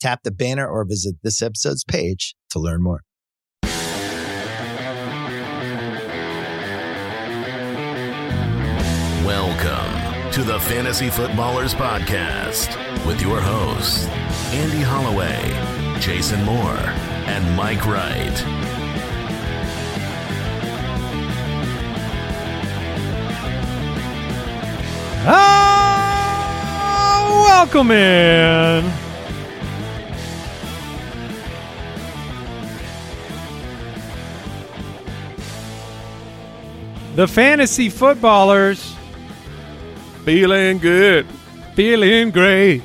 Tap the banner or visit this episode's page to learn more. Welcome to the Fantasy Footballers Podcast with your hosts, Andy Holloway, Jason Moore, and Mike Wright. Ah, welcome in. The fantasy footballers feeling good, feeling great.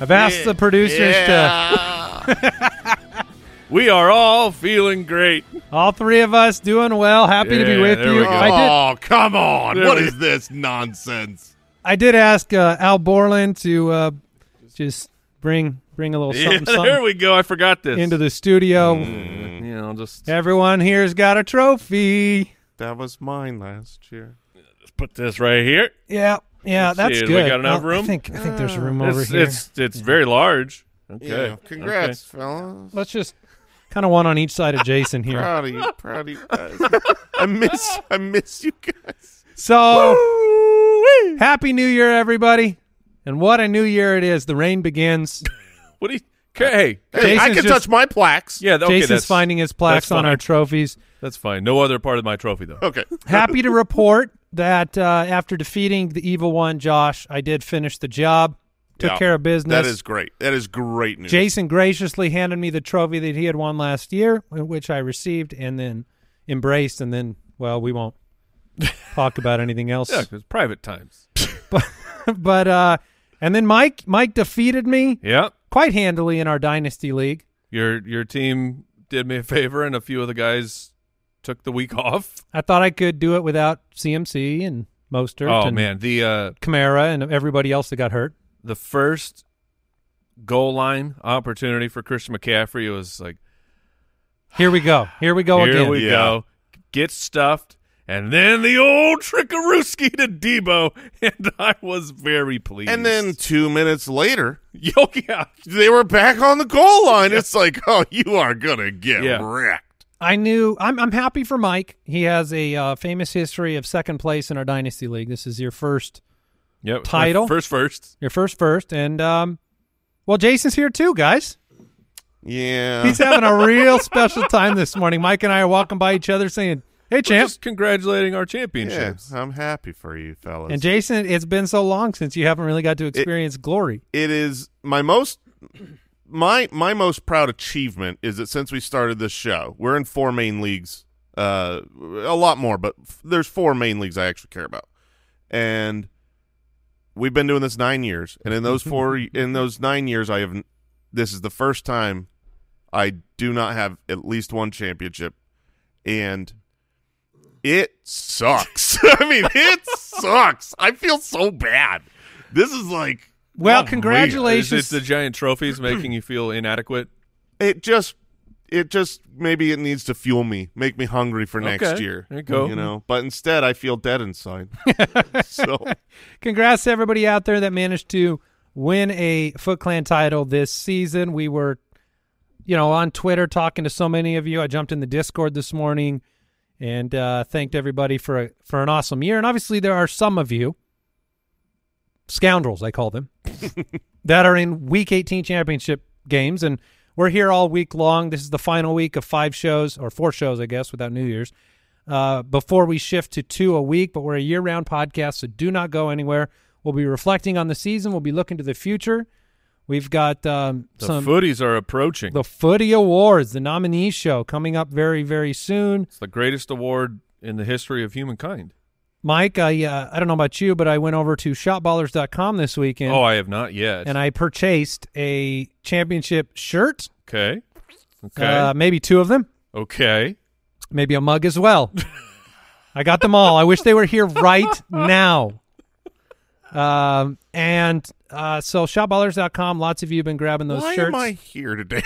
I've asked yeah, the producers yeah. to. we are all feeling great. All three of us doing well. Happy yeah, to be with you. oh, come on! There what is this nonsense? I did ask uh, Al Borland to uh, just bring bring a little something, yeah, something. There we go. I forgot this into the studio. Mm, you know, just everyone here's got a trophy. That was mine last year. Let's put this right here. Yeah, yeah, Let's that's see. good. We got enough well, room. I think I think there's room uh, it's, over here. It's it's very large. Okay. Yeah, congrats, okay. fellas. Let's just kind of one on each side of Jason here. proud of you, proud of you guys. I miss I miss you guys. So happy New Year, everybody! And what a new year it is. The rain begins. what do you? Hey, hey I can just, touch my plaques. Yeah, okay, Jason's finding his plaques on our trophies. That's fine. No other part of my trophy, though. Okay. Happy to report that uh, after defeating the evil one, Josh, I did finish the job. Took Yeah, care of business. That is great. That is great news. Jason graciously handed me the trophy that he had won last year, which I received and then embraced. And then, well, we won't talk about anything else. Yeah, because private times. but, but uh, and then Mike, Mike defeated me. Yeah, quite handily in our dynasty league. Your your team did me a favor, and a few of the guys took the week off. I thought I could do it without CMC and Mostert. Oh and man, the uh, Kamara and everybody else that got hurt. The first goal line opportunity for Christian McCaffrey was like, here we go, here we go here again. we Yeah. go, get stuffed, and then the old trickarooski to Deebo, and I was very pleased. And then two minutes later, oh yeah, they were back on the goal line. It's like, oh, you are gonna get Yeah. wrecked. I knew. I'm I'm happy for Mike. He has a uh, famous history of second place in our dynasty league. This is your first yep, title. first first. your first first, and um, well, Jason's here too, guys. Yeah. He's having a real special time this morning. Mike and I are walking by each other saying, "Hey, We're champ." just congratulating our yeah, championships. I'm happy for you, fellas. And Jason, it's been so long since you haven't really got to experience glory. it is my most my my most proud achievement is that since we started this show, we're in four main leagues. Uh, a lot more, but f- there's four main leagues I actually care about, and we've been doing this nine years. And in those four, in those nine years, I have. This is the first time I do not have at least one championship, and it sucks. I mean, it sucks. I feel so bad. This is like Well, Oh, Is congratulations. it the giant trophies making you feel inadequate? it just it just maybe it needs to fuel me make me hungry for next Okay. year There you go. you know but instead i feel dead inside so Congrats to everybody out there that managed to win a Foot Clan title this season. We were, you know, on Twitter talking to so many of you. I jumped in the Discord this morning and uh, thanked everybody for a, for an awesome year. And obviously, there are some of you, scoundrels, I call them, that are in Week 18 championship games. And We're here all week long. This is the final week of five shows, or four shows, I guess, without New Year's, uh, before we shift to two a week. But we're a year round podcast, so do not go anywhere. We'll be reflecting on the season, we'll be looking to the future. We've got um, The some footies are approaching. the Footy Awards, the nominee show coming up very, very soon. it's the greatest award in the history of humankind. Mike, I uh, I don't know about you, but I went over to shopballers.com this weekend oh, I have not yet. and I purchased a championship shirt, okay. Okay. uh, maybe two of them, okay. maybe a mug as well. I got them all. I wish they were here right now. Um, and uh, so shopballers.com, lots of you have been grabbing those Why shirts. Why am I here today?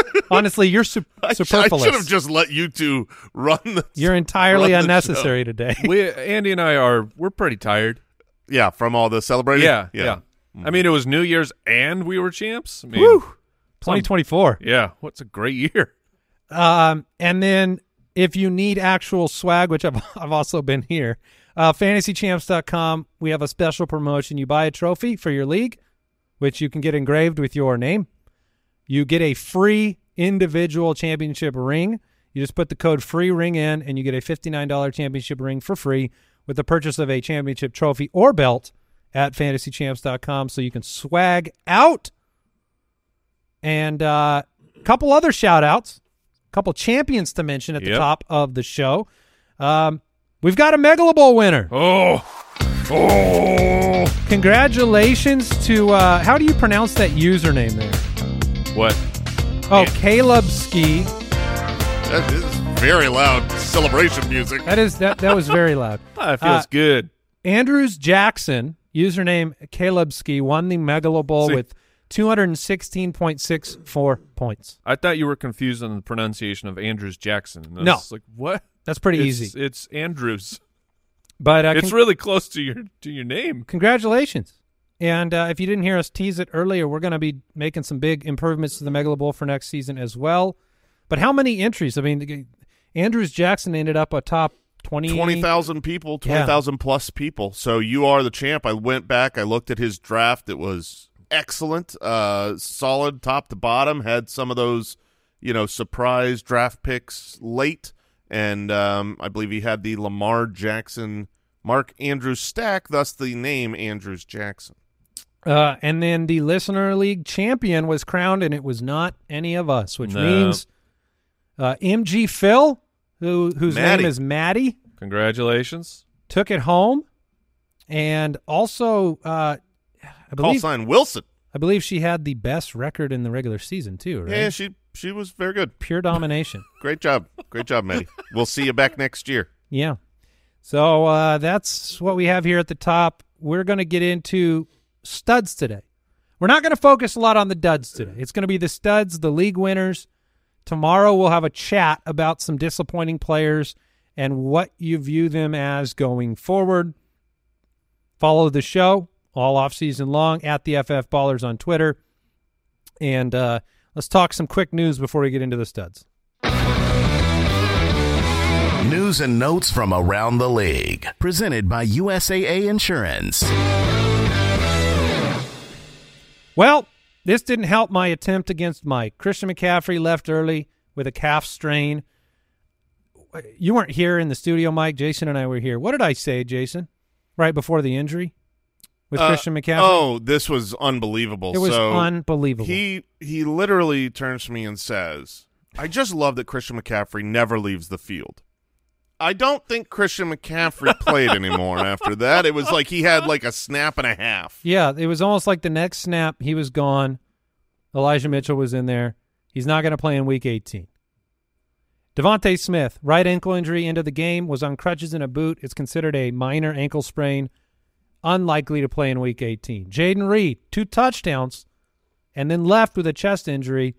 Honestly, you're su- I, I should have just let you two run the. you're entirely run the unnecessary today. we Andy and I are we're pretty tired. Yeah, from all the celebrating. Yeah, yeah. I mean, it was New Year's and we were champs. I mean, Woo! 2024. Yeah, what's a great year. Um, and then if you need actual swag, which I've, I've also been here, uh, fantasychamps.com, we have a special promotion. You buy a trophy for your league, which you can get engraved with your name. You get a free individual championship ring. You just put the code free ring in and you get a $59 championship ring for free with the purchase of a championship trophy or belt at fantasychamps.com so you can swag out. And uh, a couple other shout outs, a couple champions to mention at the Yep. top of the show. Um, we've got a Megalo Bowl winner. Oh, oh. Congratulations to, uh, how do you pronounce that username there? What? Oh, Yeah. Caleb Ski. That is very loud celebration music. That is that that was very loud. It feels Uh, good. Andrews Jackson, username Caleb Ski, won the Megalo Bowl See- with 216.64 points. I thought you were confused on the pronunciation of Andrews Jackson. And No. was like what? That's pretty it's, easy. It's Andrews. But uh, it's con- really close to your to your name. congratulations. And uh, if you didn't hear us tease it earlier, we're going to be making some big improvements to the Megalo Bowl for next season as well. But how many entries? I mean, Andrews Jackson ended up a top 20. 20,000 people, 20,000 plus people. So you are the champ. I went back, I looked at his draft. It was excellent, uh, solid top to bottom. Had some of those, you know, surprise draft picks late. And um, I believe he had the Lamar Jackson, Mark Andrews stack, thus the name Andrews Jackson. Uh, and then the Listener League champion was crowned, and it was not any of us, which No. means uh, MG Phil, who whose Maddie. name is Maddie, Congratulations. took it home, and also uh, I Call sign Wilson. I believe she had the best record in the regular season too, right? Yeah, she she was very good. Pure domination. Great job. Great job, Maddie. We'll see you back next year. yeah. So uh, that's what we have here at the top. We're going to get into studs today. We're not going to focus a lot on the duds today. It's going to be the studs, the league winners. Tomorrow we'll have a chat about some disappointing players and what you view them as going forward. Follow the show all off season long at the FF Ballers on Twitter. And uh, let's talk some quick news before we get into the studs. News and notes from around the league. Presented by USAA Insurance. Well, this didn't help my attempt against Mike. Christian McCaffrey left early with a calf strain. You weren't here in the studio, Mike. Jason and I were here. What did I say, Jason? Right before the injury with Uh, Christian McCaffrey? Oh, this was unbelievable. it was so unbelievable. He he literally turns to me and says, "I just love that Christian McCaffrey never leaves the field." I don't think Christian McCaffrey played anymore after that. It was like he had like a snap and a half. yeah, it was almost like the next snap he was gone. Elijah Mitchell was in there. He's not going to play in Week 18. DeVonta Smith, right ankle injury into the game, was on crutches in a boot. It's considered a minor ankle sprain. Unlikely to play in Week 18. Jayden Reed, two touchdowns, and then left with a chest injury.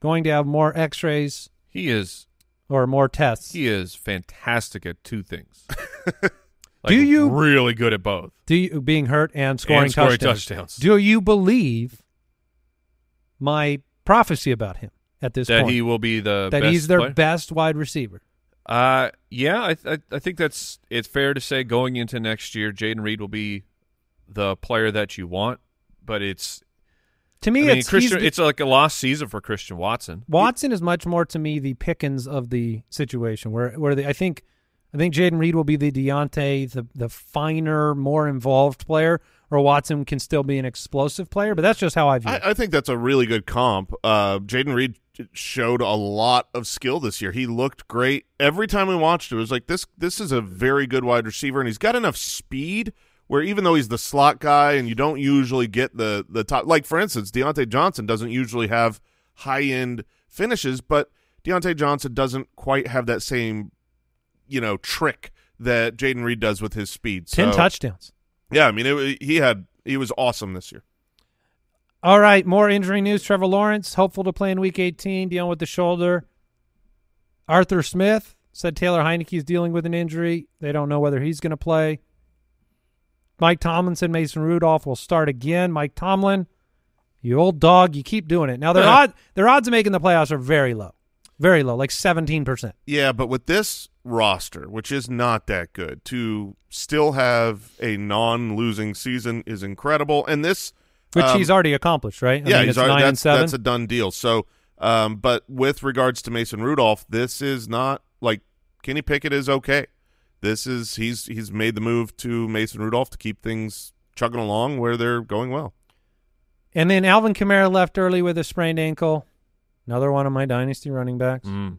Going to have more X-rays He is or more tests. he is fantastic at two things. Do you- really good at both? Do you being hurt and scoring, And scoring touchdowns. touchdowns. Do you believe my prophecy about him at this that point? That he will be the that he's their player? best wide receiver. Uh, yeah, I, th- I think that's it's fair to say going into next year, Jayden Reed will be the player that you want, but it's To me, I mean, it's Christian. the- It's like a lost season for Christian Watson. Watson is much more to me the Pickens of the situation, where where the, I think I think Jayden Reed will be the Diontae, the the finer, more involved player, or Watson can still be an explosive player. But that's just how I view it. I, I think that's a really good comp. Uh, Jayden Reed showed a lot of skill this year. He looked great every time we watched it. It was like this. This is a very good wide receiver, and he's got enough speed where even though he's the slot guy, and you don't usually get the the top. Like for instance, Diontae Johnson doesn't usually have high end finishes, but Diontae Johnson doesn't quite have that same you know trick that Jayden Reed does with his speed. Ten touchdowns. Yeah, I mean, it, he had he was awesome this year. All right, more injury news. Trevor Lawrence, hopeful to play in Week 18, dealing with the shoulder. Arthur Smith said Taylor Heinicke is dealing with an injury. They don't know whether he's going to play. Mike Tomlin said Mason Rudolph will start again. Mike Tomlin, you old dog, you keep doing it. Now their odd their odds of making the playoffs are very low, very low, like seventeen percent. Yeah, but with this roster, which is not that good, to still have a non-losing season is incredible. And this, Which um, he's already accomplished, right? I yeah, mean, he's it's already, nine that's, and seven. that's a done deal. So, um, but with regards to Mason Rudolph, this is not like Kenny Pickett is okay. This is he's he's made the move to Mason Rudolph to keep things chugging along where they're going well. and then Alvin Kamara left early with a sprained ankle. Another one of my dynasty running backs. Mm.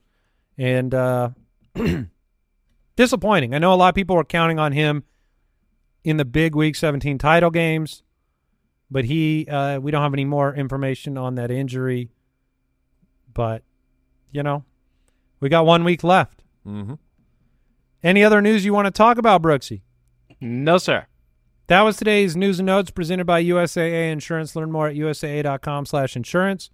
and uh, disappointing. I know a lot of people were counting on him in the big Week 17 title games, but he uh, we don't have any more information on that injury. But you know, we got one week left. hmm Any other news you want to talk about, Brooksy? No, sir. That was today's news and notes presented by USAA Insurance. Learn more at usaa.com slash insurance.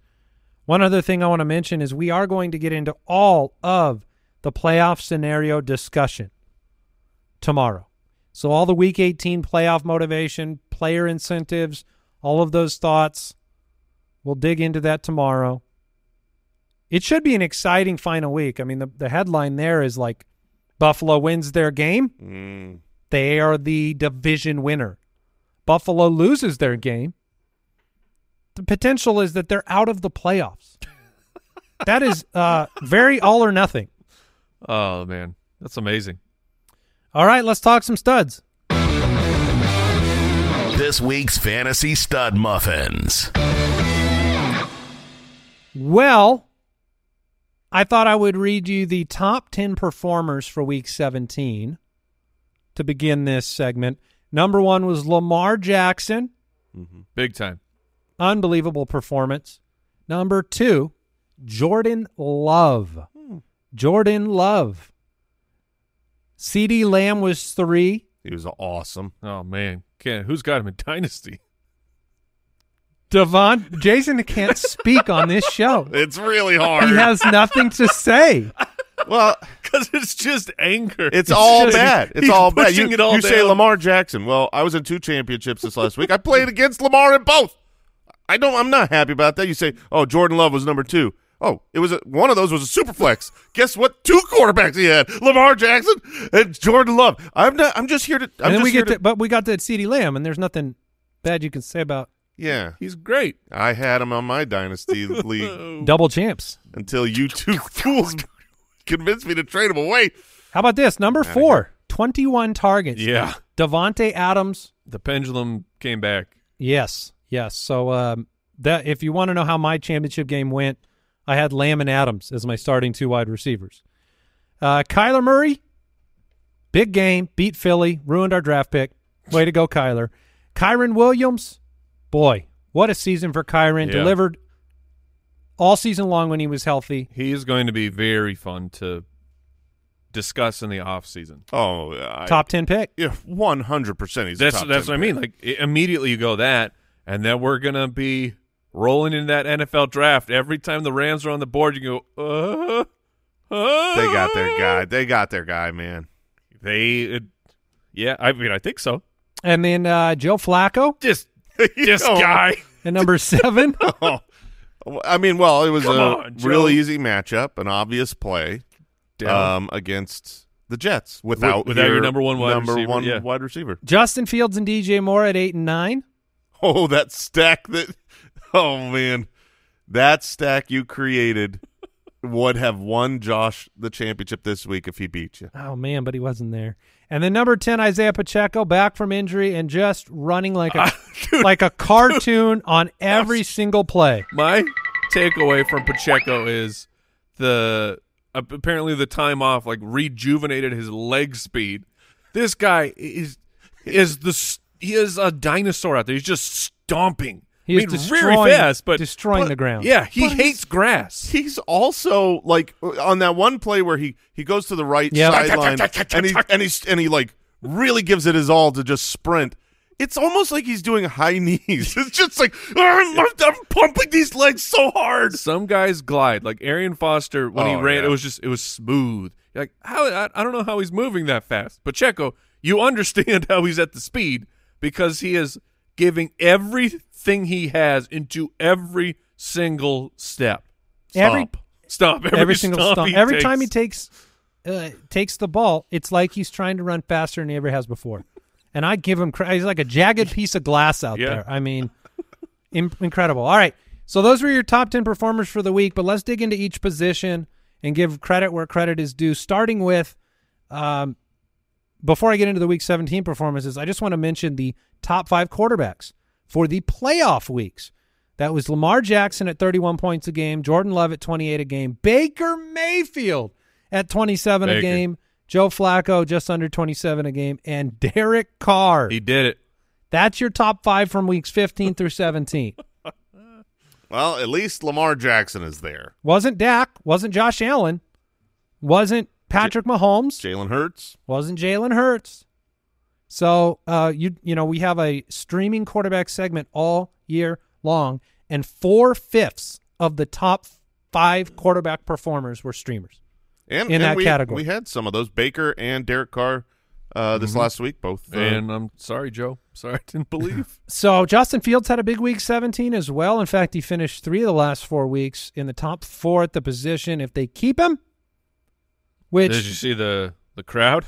One other thing I want to mention is we are going to get into all of the playoff scenario discussion tomorrow. So all the week 18 playoff motivation, player incentives, all of those thoughts, we'll dig into that tomorrow. It should be an exciting final week. I mean, the, the headline there is like Buffalo wins their game. Mm. They are the division winner. Buffalo loses their game. The potential is that they're out of the playoffs. that is uh, very all or nothing. Oh man, that's amazing. All right, let's talk some studs. This week's Fantasy Stud Muffins. Well, I thought I would read you the top 10 performers for week 17 to begin this segment. Number one was Lamar Jackson. Mm-hmm. Big time. Unbelievable performance. Number two, Jordan Love. Hmm. Jordan Love. CeeDee Lamb was three. He was awesome. Oh man, can who's got him in dynasty? Devon Jason can't speak on this show. It's really hard. He has nothing to say. well, Because it's just anger. It's, all just- bad. It's all bad. You, it all you say. Lamar Jackson. Well, I was in two championships this last week. I played against Lamar in both. I don't. I'm not happy about that. You say, "Oh, Jordan Love was number two. Oh, it was a, one of those was a super flex. Guess what? Two quarterbacks he had: Lamar Jackson and Jordan Love. I'm not. I'm just here to. I'm and then just we here get to, but we got that CeeDee Lamb, and there's nothing bad you can say about Yeah, He's great. I had him on my dynasty league double champs. until you two fools convinced me to trade him away. How about this? Number four, 21 targets. Yeah. Davante Adams. The pendulum came back. Yes, yes. So um, that if you want to know how my championship game went, I had Lamb and Adams as my starting two wide receivers. Uh, Kyler Murray, big game, beat Philly, ruined our draft pick. Way to go, Kyler. Kyren Williams, boy, what a season for Kyren. Yeah. Delivered all season long when he was healthy. He is going to be very fun to discuss in the off season. Oh, I, Top 10 pick. Yeah, one hundred percent. He's a That's top that's 10 what I mean. Like immediately you go that, and then we're gonna be rolling in that NFL draft. Every time the Rams are on the board, you go, uh, uh, They got their guy. They got their guy, man. They, it, yeah. I mean, I think so. And then uh, Joe Flacco Just this guy. at number seven. Oh. I mean, well, it was Come a on, really easy matchup, an obvious play um, against the Jets without without your number one wide number receiver, one yeah. wide receiver. Justin Fields and DJ Moore at eight and nine. Oh, that stack that Oh man, that stack you created would have won Josh the championship this week if he beat you. Oh man, but he wasn't there. And then number ten, Isaiah Pacheco, back from injury and just running like a like a cartoon on every single play. My takeaway from Pacheco is the uh, apparently the time off like rejuvenated his leg speed. This guy is is the he is a dinosaur out there. He's just stomping. He I mean, destroying, very fast, but destroying but- the ground. yeah, he But he's- hates grass. He's also like on that one play where he he goes to the right Yep. sideline and he and he and he like really gives it his all to just sprint. It's almost like he's doing high knees. It's just like "Ah, I'm, I'm pumping these legs so hard. Some guys glide like Arian Foster when he Oh, ran. yeah. It was just it was smooth. You're like how I, I don't know how he's moving that fast. Pacheco, you understand how he's at the speed because he is giving everything he has into every single step. Every- Stomp. Stomp. Every, every, single stomp stomp. Every takes. time he takes uh, takes the ball, it's like he's trying to run faster than he ever has before. And I give him credit. He's like a jagged piece of glass out Yeah. there. I mean, in- incredible. All right. So those were your top 10 performers for the week, but let's dig into each position and give credit where credit is due, starting with um, before I get into the week 17 performances, I just want to mention the top five quarterbacks for the playoff weeks. That was Lamar Jackson at 31 points a game, Jordan Love at 28 a game, Baker Mayfield at 27 a game, Joe Flacco just under 27 a game, and Derek Carr. He did it. That's your top five from weeks 15 through 17. Well, at least Lamar Jackson is there. Wasn't Dak, wasn't Josh Allen, wasn't Patrick Mahomes, Jalen Hurts. wasn't Jalen Hurts. So uh, you you know we have a streaming quarterback segment all year long, and four fifths of the top five quarterback performers were streamers. And, In and that we, category. we had some of those Baker and Derek Carr uh, this last week, both. Uh, And I'm sorry, Joe. Sorry, I didn't believe. So Justin Fields had a big week 17 as well. In fact, he finished three of the last four weeks in the top four at the position. If they keep him, which Did you see the the crowd?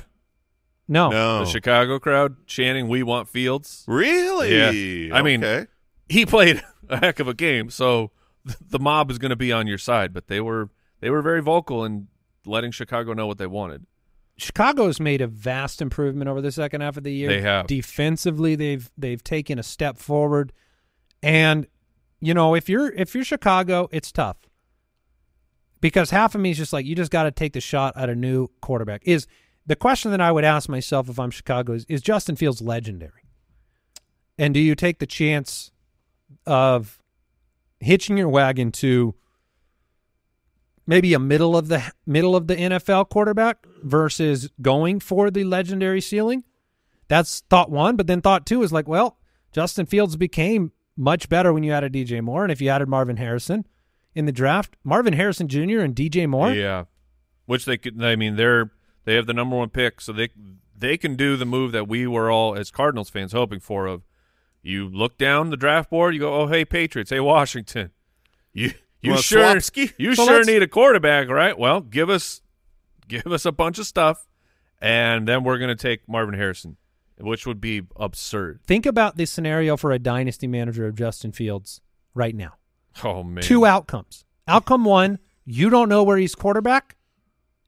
No, no, The Chicago crowd chanting "We want Fields." really? Yeah. I mean- Okay. He played a heck of a game, so the mob is going to be on your side. But they were they were very vocal in letting Chicago know what they wanted. Chicago has made a vast improvement over the second half of the year. They have. defensively. They've they've taken a step forward, and you know if you're if you're Chicago, it's tough because half of me is just like you just got to take the shot at a new quarterback. Is the question that I would ask myself if I'm Chicago is is Justin Fields legendary, and do you take the chance of hitching your wagon to maybe a middle of the middle of the NFL quarterback versus going for the legendary ceiling. That's thought one, but then thought two is like, well, Justin Fields became much better when you added DJ Moore, and if you added Marvin Harrison in the draft, Marvin Harrison Jr. and DJ Moore, Yeah, which they could. I mean, they're they have the number one pick, so they they can do the move that we were all as Cardinals fans hoping for. Of you look down the draft board, you go, oh hey Patriots, hey Washington, you you Want sure Swapsky? you So sure need a quarterback, right? Well, give us give us a bunch of stuff, and then we're gonna take Marvin Harrison, which would be absurd. think about this scenario for a dynasty manager of Justin Fields right now. Oh man, Two outcomes. Outcome one, you don't know where he's quarterback.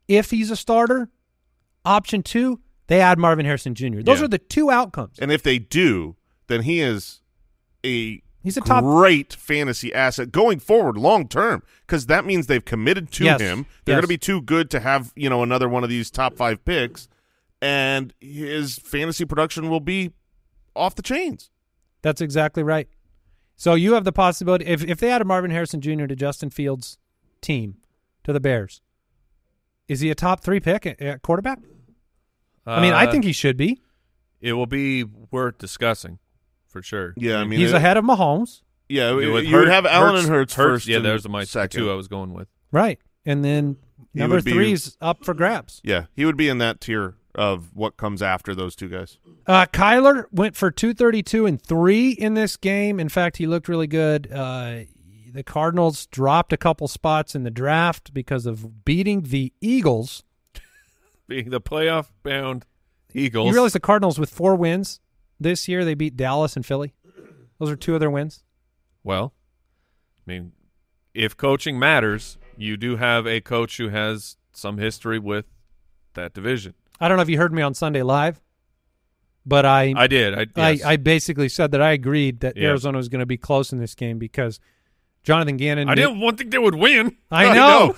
If he's a starter, option two, they add Marvin Harrison Jr. Those Yeah. are the two outcomes. And if they do, then he is a He's a top great fantasy asset going forward long term because that means they've committed to Yes. him. They're Yes. going to be too good to have you know another one of these top five picks, and his fantasy production will be off the chains. That's exactly right. So you have the possibility if if they added Marvin Harrison Jr. to Justin Fields' team to the Bears, is he a top three pick at, at quarterback? I mean, I Uh, think he should be. it will be worth discussing for sure. Yeah, I mean He's it- ahead of Mahomes, Yeah, You you would would have Allen Hurts- and Hurts, first. Yeah, there's my second. two I was going with. right? And then He number would be- up for grabs. Yeah, he would be in that tier of what comes after those two guys. Uh, Kyler went for 232 and three in this game. In fact, he looked really good. Uh, the Cardinals dropped a couple spots in the draft because of beating the Eagles. Being the playoff bound Eagles. You realize the Cardinals with four wins this year, they beat Dallas and Philly. Those are two of their wins. well, I mean, if coaching matters, you do have a coach who has some history with that division. I don't know if you heard me on Sunday Live, but I I did. I, yes. I, I basically said that I agreed that Yeah. Arizona was going to be close in this game because Jonathan Gannon. I didn't want think they would win. I I know.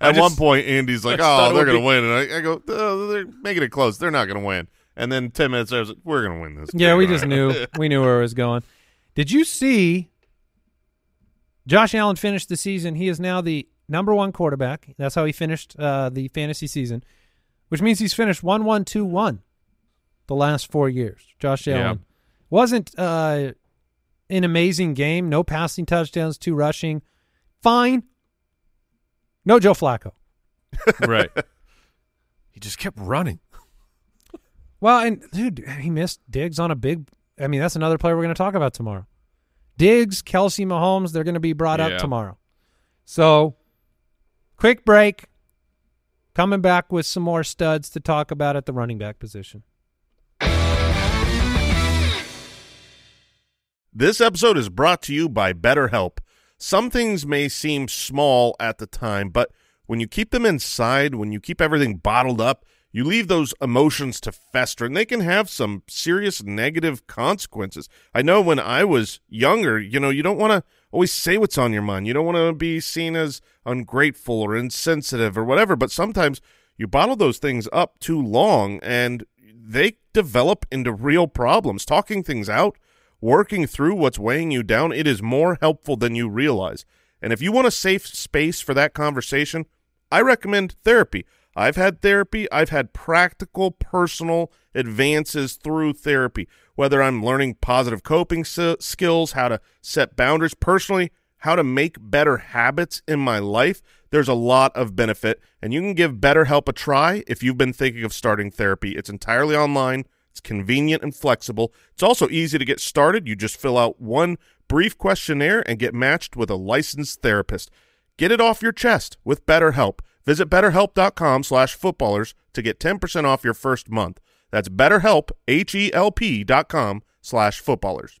Know. I At just- one point, Andy's like, I just thought "Oh, they're going to be- win," and I, I go, oh, "They're making it close. They're not going to win." And then ten minutes later, I was like, "We're going to win this." Yeah, game." we just knew. We knew where it was going. Did you see Josh Allen finished the season? He is now the number one quarterback. That's how he finished uh, the fantasy season, which means he's finished 1 1 2 1 the last four years. Josh Yeah. Allen wasn't uh, an amazing game. No passing touchdowns, two rushing. Fine. No Joe Flacco. right. He just kept running. Well, and dude, he missed Diggs on a big. I mean, that's another player we're going to talk about tomorrow. Diggs, Kelsey, Mahomes, they're going to be brought Yeah. up tomorrow. So, quick break. Coming back with some more studs to talk about at the running back position. This episode is brought to you by BetterHelp. Some things may seem small at the time, but when you keep them inside, when you keep everything bottled up, you leave those emotions to fester, and they can have some serious negative consequences. I know when I was younger, you know, you don't want to always say what's on your mind. You don't want to be seen as ungrateful or insensitive or whatever, but sometimes you bottle those things up too long and they develop into real problems. Talking things out, working through what's weighing you down, it is more helpful than you realize. And if you want a safe space for that conversation, I recommend therapy. I've had therapy. I've had practical, personal advances through therapy, whether I'm learning positive coping skills, how to set boundaries personally, how to make better habits in my life. There's a lot of benefit, and you can give BetterHelp a try if you've been thinking of starting therapy. It's entirely online. It's convenient and flexible. It's also easy to get started. You just fill out one brief questionnaire and get matched with a licensed therapist. Get it off your chest with BetterHelp. Visit betterhelp.com slash footballers to get 10% off your first month. That's betterhelp, H-E-L-P dot com slash footballers.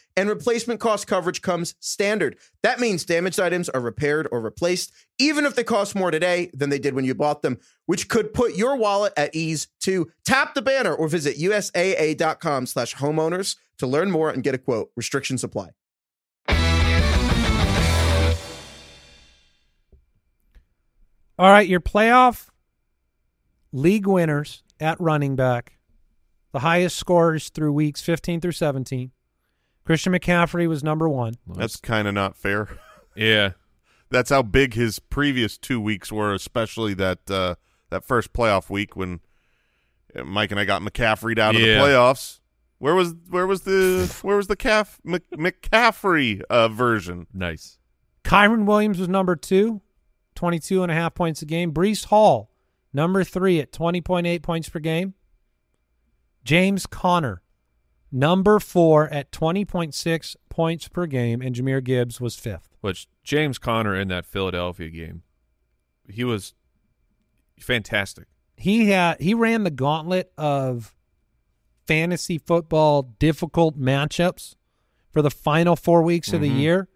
and replacement cost coverage comes standard. That means damaged items are repaired or replaced, even if they cost more today than they did when you bought them, which could put your wallet at ease too. Tap the banner or visit USAA.com slash homeowners to learn more and get a quote. Restrictions apply. All right, your playoff league winners at running back, the highest scores through weeks 15 through 17. Christian McCaffrey was number one. That's kind of not fair. Yeah. That's how big his previous two weeks were, especially that uh, that first playoff week when uh, Mike and I got McCaffrey out of the Yeah. playoffs. Where was where was the where was the Caff, Mc, McCaffrey uh, version? Nice. Kyren Williams was number two, 22 and a half points a game. Breece Hall, number three at 20.8 points per game. James Conner, number four at 20.6 points per game. And Jahmyr Gibbs was fifth. Which James Conner in that Philadelphia game, he was fantastic. He had he ran the gauntlet of fantasy football difficult matchups for the final four weeks of the mm-hmm. year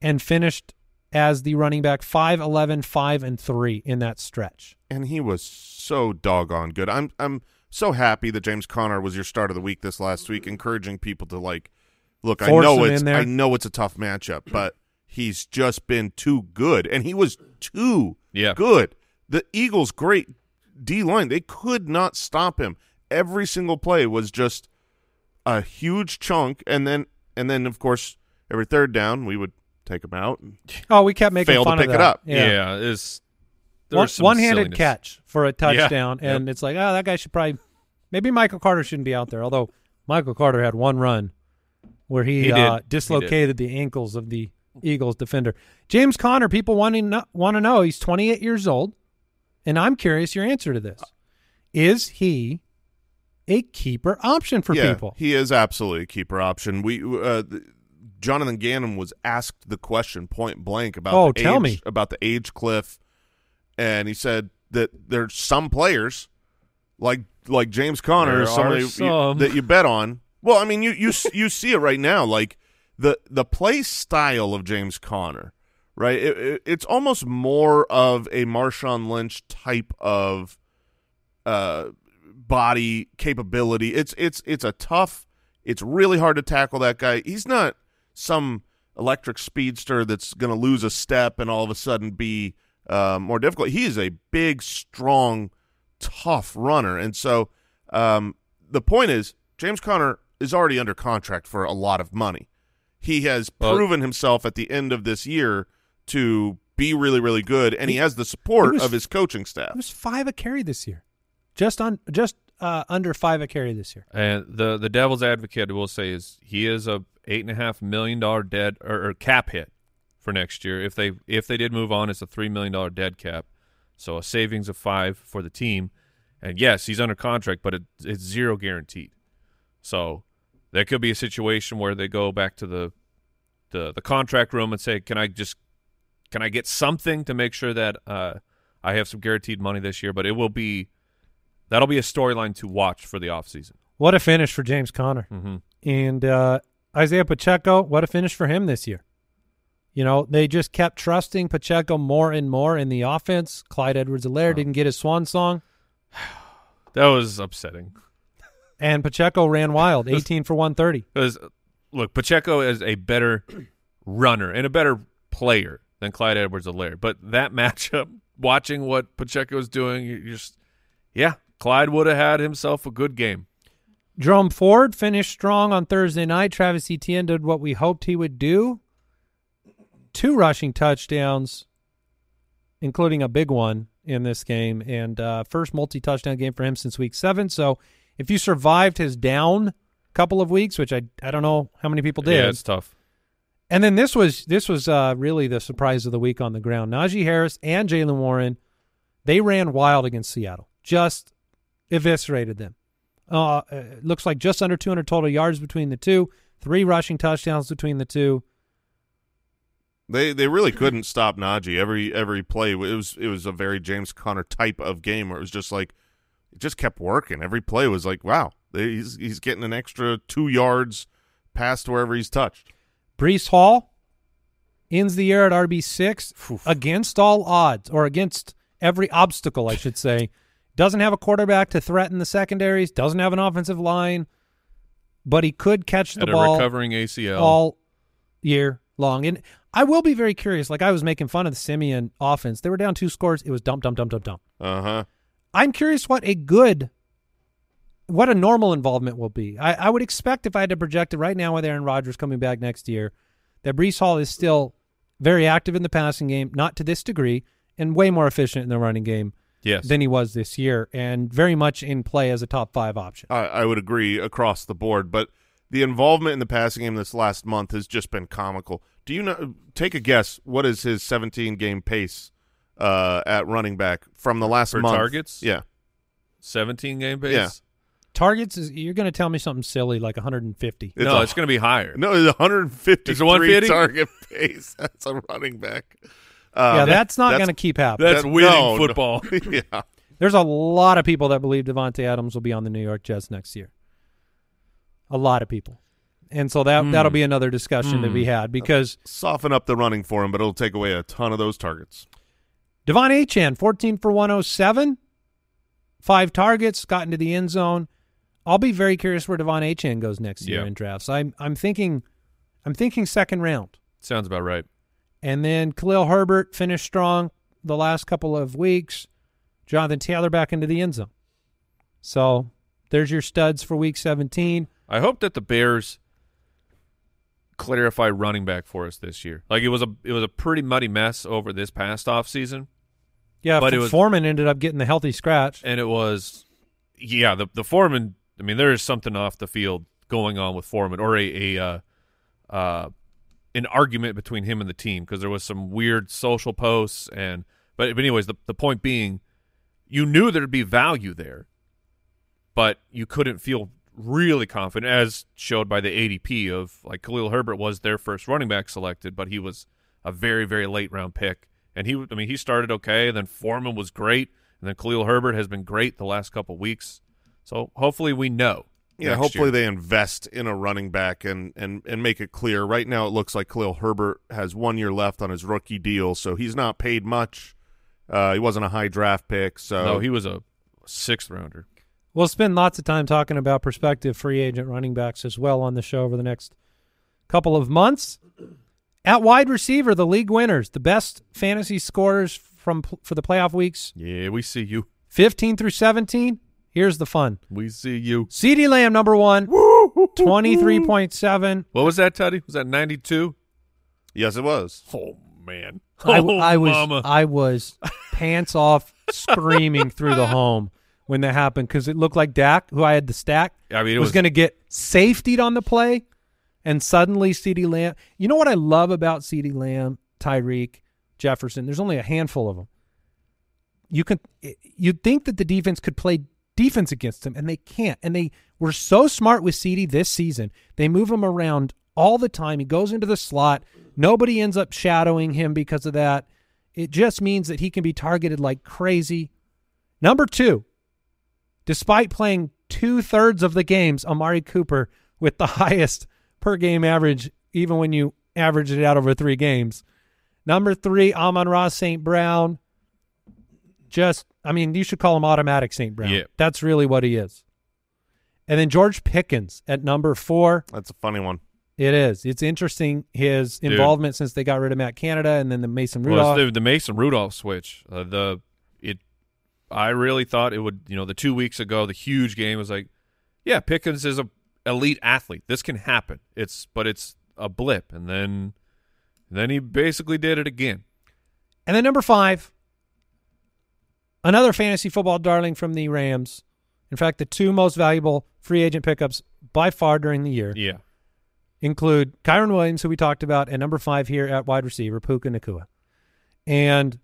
and finished as the running back 5 11 5 and 3 in that stretch. And he was so doggone good. I'm I'm so happy that James Conner was your start of the week this last week, encouraging people to like look. Force I know it's in there. I know it's a tough matchup, but he's just been too good, and he was too Yeah. good. The Eagles' great D line, they could not stop him. Every single play was just a huge chunk, and then and then of course every third down we would take him out. And Oh, we kept making Failed to fun pick of it that. up. Yeah. it's there one, one handed silliness. catch for a touchdown, Yep. and it's like, oh, that guy should probably, maybe Michael Carter shouldn't be out there. Although Michael Carter had one run where he, He uh, He dislocated the ankles of the Eagles defender. James Conner, people want to know, want to know. He's 28 years old, and I'm curious your answer to this: Is he a keeper option for yeah, people? he is absolutely a keeper option. We uh, th- Jonathan Gannon was asked the question point blank about Oh, the tell age, me. about the age cliff, and he said that there's some players like like James Conner, is somebody you- that you bet on. Well, I mean, you you you see it right now, like the the play style of James Conner, right? It, it, it's almost more of a Marshawn Lynch type of uh, body capability. It's it's it's a tough. It's really hard to tackle that guy. He's not some electric speedster that's going to lose a step and all of a sudden be uh, more difficult. He is a big, strong, tough runner, and so um, the point is, James Conner is already under contract for a lot of money. He has Well- proven himself at the end of this year to be really, really good, and he has the support was- of his coaching staff. It was five a carry this year, just on just uh, under five a carry this year. And the the devil's advocate will say is he is a eight and a half million dollar dead or, or cap hit for next year. If they if they did move on, it's a three million dollar dead cap, so a savings of five for the team. And yes, he's under contract, but it, it's zero guaranteed. So there could be a situation where they go back to the the the contract room and say, "Can I just can I get something to make sure that uh, I have some guaranteed money this year?" But it will be that'll be a storyline to watch for the offseason. What a finish for James Conner. Mm-hmm. And uh, Isaiah Pacheco, what a finish for him this year. You know, they just kept trusting Pacheco more and more in the offense. Clyde Edwards-Helaire didn't get his swan song, That was upsetting. and Pacheco ran wild, 18 for 130. Because look, Pacheco is a better runner and a better player than Clyde Edwards-Helaire. But that matchup, watching what Pacheco was doing, you you just yeah, Clyde would have had himself a good game. Jerome Ford finished strong on Thursday night. Travis Etienne did what we hoped he would do. Two rushing touchdowns, including a big one in this game, and uh, first multi-touchdown game for him since week seven. So, if you survived his down couple of weeks, which I I don't know how many people did, Yeah, it's tough. and then this was this was uh, really the surprise of the week on the ground. Najee Harris and Jaylen Warren, they ran wild against Seattle, just eviscerated them. Uh, it looks like just under 200 total yards between the two, three rushing touchdowns between the two. They they really couldn't stop Najee every every play. It was it was a very James Conner type of game where it was just like it just kept working. Every play was like, wow, they, he's he's getting an extra two yards past wherever he's touched. Breece Hall ends the year at RB six against all odds, or against every obstacle, I should say. Doesn't have a quarterback to threaten the secondaries. Doesn't have an offensive line, but he could catch the At a ball. recovering ACL. all year long. And I will be very curious. Like I was making fun of the Siemian offense. They were down two scores. It was dump, dump, dump, dump, dump. Uh huh. I'm curious what a good, what a normal involvement will be. I, I would expect if I had to project it right now with Aaron Rodgers coming back next year, that Breece Hall is still very active in the passing game, not to this degree, and way more efficient in the running game yes. than he was this year, and very much in play as a top five option. I, I would agree across the board, but the involvement in the passing game this last month has just been comical. Do you know? Take a guess. What is his 17 game pace uh, at running back from the last For month? targets? Yeah. 17 game pace. Yeah. Targets is you're going to tell me something silly like 150. It's no, a- it's going to be higher. No, it's 153 It's a 150? target pace. That's a running back. Uh, yeah, that's not going to keep happening. That's that- winning no, no. football. yeah. There's a lot of people that believe Davante Adams will be on the New York Jets next year. A lot of people, and so that Hmm. that'll be another discussion to be had because Soften up the running for him, but it'll take away a ton of those targets. De'Von Achane, 14 for 107, five targets, got into the end zone. I'll be very curious where De'Von Achane goes next year in drafts. I'm I'm thinking, I'm thinking second round, Sounds about right. and then Khalil Herbert finished strong the last couple of weeks. Jonathan Taylor back into the end zone. So there's your studs for week 17. I hope that the Bears clarify running back for us this year. Like it was a it was a pretty muddy mess over this past off season, Yeah, But it was- Foreman ended up getting the healthy scratch. and it was yeah the the foreman. I mean, there is something off the field going on with Foreman or a a uh, uh, an argument between him and the team because there was some weird social posts and but, but anyways, the the point being, you knew there'd be value there, but you couldn't feel really confident, as showed by the ADP of like Khalil Herbert was their first running back selected, but he was a very very late round pick, and he I mean he started okay, then Foreman was great, and then Khalil Herbert has been great the last couple weeks. So hopefully we know. Yeah, hopefully year. they invest in a running back and, and, and make it clear. Right now, it looks like Khalil Herbert has one year left on his rookie deal, so he's not paid much. Uh, he wasn't a high draft pick, so no, he was a sixth rounder. We'll spend lots of time talking about prospective free agent running backs as well on the show over the next couple of months. At wide receiver, the league winners, the best fantasy scorers from for the playoff weeks, Yeah, we see you. 15 through 17. Here's the fun. We see you. CeeDee Lamb number 1, 23.7. What was that, Teddy? Was that ninety two? yes, it was. Oh man, oh, I, oh, I was mama. I was pants off screaming through the home when that happened because it looked like Dak, who I had the stack, I mean, it was, was going to get safetied on the play, and suddenly CeeDee Lamb. You know what I love about CeeDee Lamb, Tyreek, Jefferson? There's only a handful of them. You can eh, you'd think that the defense could play defense against them, and they can't. And they were so smart with CeeDee this season. They move him around all the time. He goes into the slot. Nobody ends up shadowing him because of that. It just means that he can be targeted like crazy. Number two, despite playing two thirds of the games, Amari Cooper with the highest per game average, even when you average it out over three games. Number three, Amon-Ra St. Brown. Just, I mean, you should call him automatic St. Brown. Yeah. That's really what he is. And then George Pickens at number four. That's a funny one. It is. It's interesting his Dude. involvement since they got rid of Matt Canada and then the Mason Rudolph. it's the, the Mason Rudolph switch. Uh, the it, I really thought it would. You know, the two weeks ago, the huge game was like, yeah, Pickens is a elite athlete. This can happen. It's but it's a blip, and then then he basically did it again. And then number five, another fantasy football darling from the Rams. In fact, the two most valuable free agent pickups by far during the year Yeah, include Kyren Williams, who we talked about, and number five here at wide receiver, Puka Nacua. And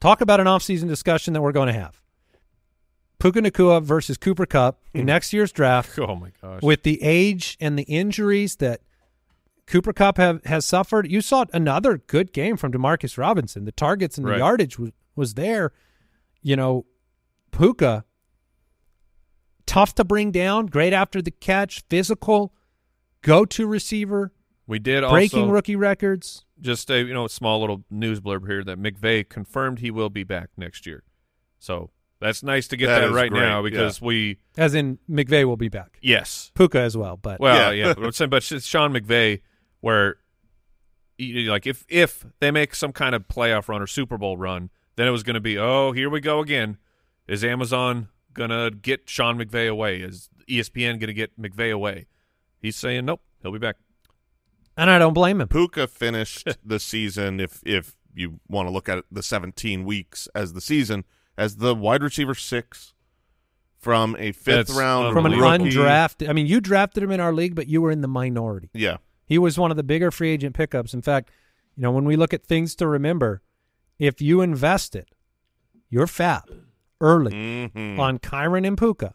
talk about an offseason discussion that we're going to have. Puka Nacua versus Cooper Kupp in mm. next year's draft Oh my gosh. with the age and the injuries that Cooper Kupp have has suffered. You saw another good game from Demarcus Robinson. The targets and the Right. yardage was, was there. You know, Puka tough to bring down, great after the catch, physical, go to receiver, we did breaking also rookie records. just a you know small little news blurb here that McVay confirmed he will be back next year. So that's nice to get That that, is right great, now yeah. because we As in McVay will be back. yes Puka as well, but Well, Yeah. yeah, but but it's Sean McVay, where like if if they make some kind of playoff run or Super Bowl run, then it was going to be, oh, here we go again. Is Amazon gonna get Sean McVay away? Is ESPN gonna get McVay away? He's saying nope, he'll be back. And I don't blame him. Puka finished the season, if if you want to look at it, the 17 weeks as the season, as the wide receiver six from a fifth That's round From an undrafted, I mean, you drafted him in our league, but you were in the minority. Yeah, He was one of the bigger free agent pickups. In fact, you know, when we look at things to remember, if you invested your fab early Mhm. on Kyren and Puka,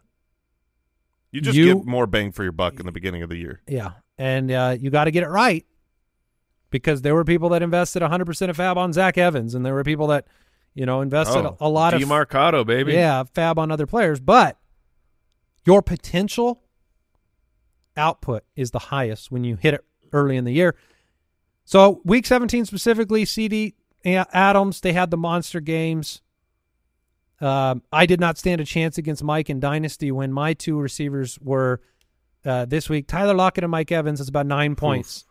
you just you- get more bang for your buck in the beginning of the year. yeah, and uh, you got to get it right because there were people that invested 100% of fab on Zach Evans, and there were people that, you know, invested Oh, a, lot of Demarcado, baby. yeah fab on other players, but your potential output is the highest when you hit it early in the year. So week 17 specifically, CeeDee Adams, they had the monster games. Um, I did not stand a chance against Mike in Dynasty when my two receivers were uh, this week. Tyler Lockett and Mike Evans is about nine points.